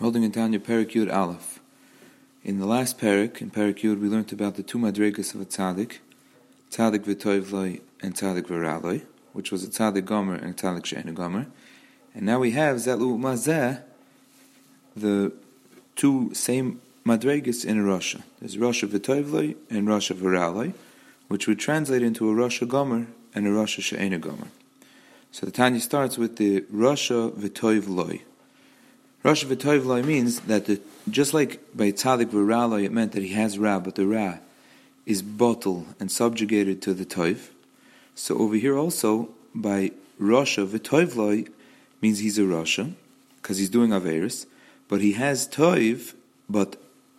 holding in Tanya Perik Aleph. In the last Perik, in Perik we learned about the two madrigas of a tzaddik, tzaddik v'toivloi and tzaddik v'raloi, which was a tzaddik gomer and a tzaddik she'en gomer. And now we have Zelu Mazeh, the two same madrigas in a Rasha. There's Rasha v'toivloi and Rasha v'raloi, which would translate into a Rasha gomer and a Rasha she'en gomer. So the Tanya starts with the Rasha v'toivloi. Rosh V'Toivloi means that the, just like by Tzadik V'Raloi it meant that he has Ra, but the Ra is batel and subjugated to the Toiv. So over here also, by Rasha V'Toivloi means he's a Rasha, because he's doing Averis, but he has Toiv, but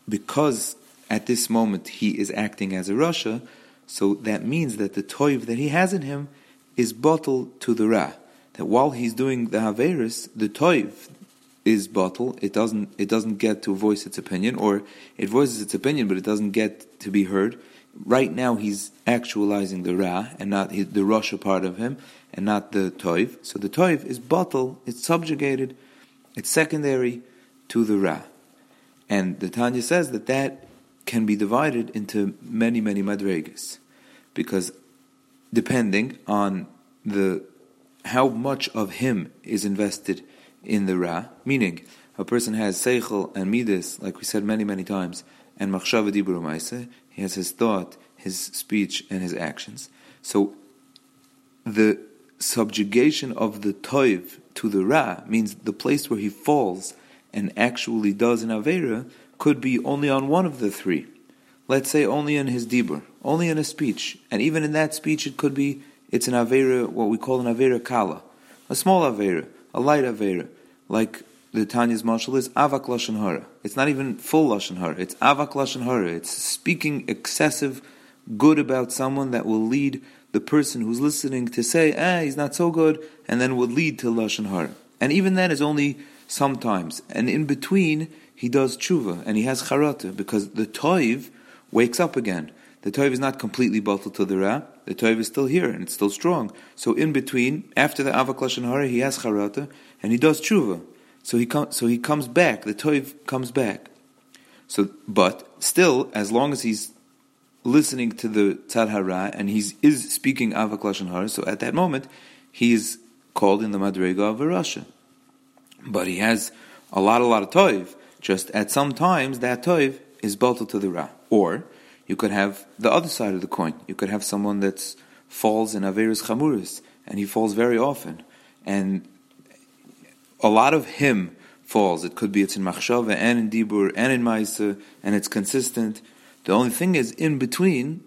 because at this moment he is acting as a Rasha, so that means that the Toiv that he has in him is bottled to the Ra. That while he's doing the Averis, the Toiv, is batel. It doesn't it doesn't get to voice its opinion, or it voices its opinion, but it doesn't get to be heard. Right now, he's actualizing the ra and not the rasha part of him, and not the toiv. So the toiv is batel. It's subjugated. It's secondary to the ra, and the Tanya says that that can be divided into many many madregas, because depending on the how much of him is invested in the Ra, meaning a person has Seichel and Midas, like we said many, many times, and Machshava he has his thought, his speech, and his actions. So the subjugation of the Toiv to the Ra means the place where he falls and actually does an Avera could be only on one of the three. Let's say only in his Dibur, only in a speech. And even in that speech, it could be, it's an Avera, what we call an Avera Kala, a small Avera a light Avera, like the Tanya's mashal is Avak Lashon Hara. It's not even full Lashon Hara, it's Avak Lashon Hara. It's speaking excessive good about someone that will lead the person who's listening to say, ah, he's not so good, and then would lead to Lashon Hara. And even that is only sometimes. And in between, he does tshuva, and he has charata, because the toiv wakes up again. The toiv is not completely bottled to the ra, the Toiv is still here and it's still strong. So in between, after the Avak Lashon Hara, he has Charata and he does Tshuva. So he, com- so he comes back, the Toiv comes back. So, but still, as long as he's listening to the Tzad and he is speaking Avak Lashon Hara, so at that moment, he is called in the Madrega of a Rasha. But he has a lot, a lot of Toiv. Just at some times, that Toiv is bolted to the Ra. Or, you could have the other side of the coin. You could have someone that falls in Averis Chamuris, and he falls very often. And a lot of him falls. It could be it's in Machshava and in Dibur and in Maisa, and it's consistent. The only thing is, in between,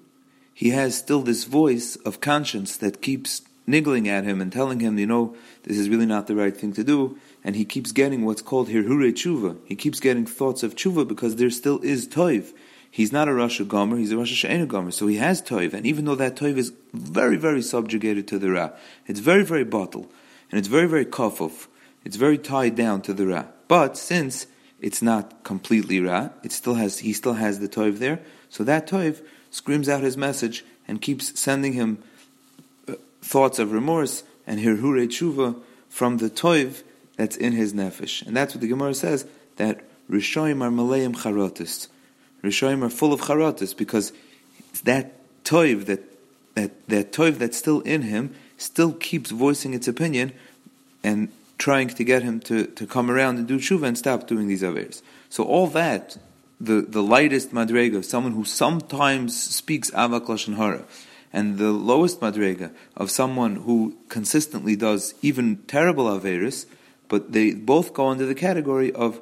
he has still this voice of conscience that keeps niggling at him and telling him, you know, this is really not the right thing to do. And he keeps getting what's called hirhure tshuva. He keeps getting thoughts of tshuva because there still is toiv he's not a Rasha Gomer, he's a Rasha She'enu Gomer, so he has Toiv, and even though that Toiv is very, very subjugated to the Ra, it's very, very batel, and it's very, very kafuf, it's very tied down to the Ra. But since it's not completely Ra, it still has, he still has the Toiv there, so that Toiv screams out his message and keeps sending him uh, thoughts of remorse and hirhure tshuva from the Toiv that's in his nefesh. And that's what the Gemara says, that Rishoim are Maleim Charotis. Rishoim are full of charatas because that toiv that that that toiv that's still in him still keeps voicing its opinion and trying to get him to, to come around and do tshuva and stop doing these avers. So all that, the, the lightest madrega, of someone who sometimes speaks avak lashon hara, and the lowest madrega of someone who consistently does even terrible averis, but they both go under the category of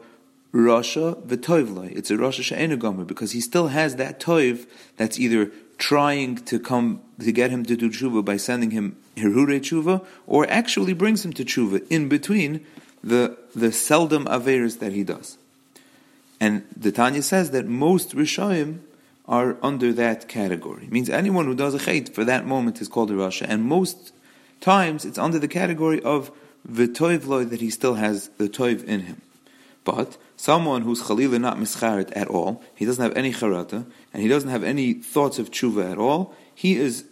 Rasha v'toivloi. It's a Rasha she'enu gomer because he still has that toiv that's either trying to come to get him to do tshuva by sending him hirure tshuva, or actually brings him to tshuva in between the the seldom averis that he does. And the Tanya says that most rishayim are under that category. It means anyone who does a chait for that moment is called a rasha, and most times it's under the category of v'toivloi that he still has the toiv in him. But someone who's chalila not mischaret at all, he doesn't have any charata, and he doesn't have any thoughts of tshuva at all, he is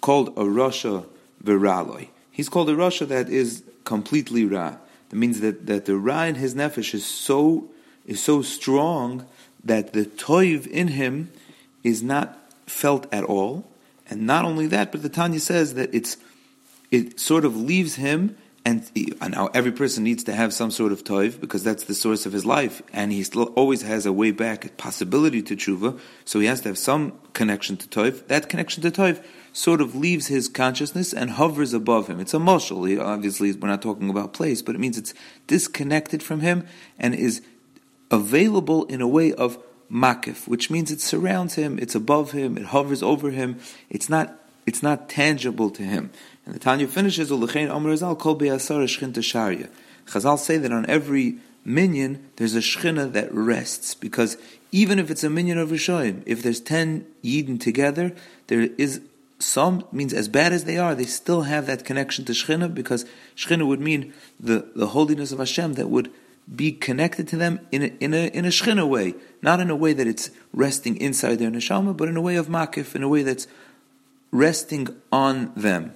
called a rasha viraloi. He's called a rasha that is completely ra. That means that, that the Ra in his nefesh is so is so strong that the toiv in him is not felt at all. And not only that, but the Tanya says that it's it sort of leaves him and now every person needs to have some sort of toiv because that's the source of his life, and he still always has a way back, a possibility to tshuva. So he has to have some connection to toiv. That connection to toiv sort of leaves his consciousness and hovers above him. It's a mushal. Obviously, we're not talking about place, but it means it's disconnected from him and is available in a way of makif, which means it surrounds him, it's above him, it hovers over him. It's not it's not tangible to him. And the Tanya finishes, Ulechein Amr Azal Kol Be'asar Sharia. Chazal say that on every minyan, there's a shchina that rests, because even if it's a minyan of Rishoyim, if there's ten Yidden together, there is some, means as bad as they are, they still have that connection to shchina, because shchina would mean the, the holiness of Hashem that would be connected to them in a, in a, in a shchina way, not in a way that it's resting inside their neshama, but in a way of makif, in a way that's resting on them.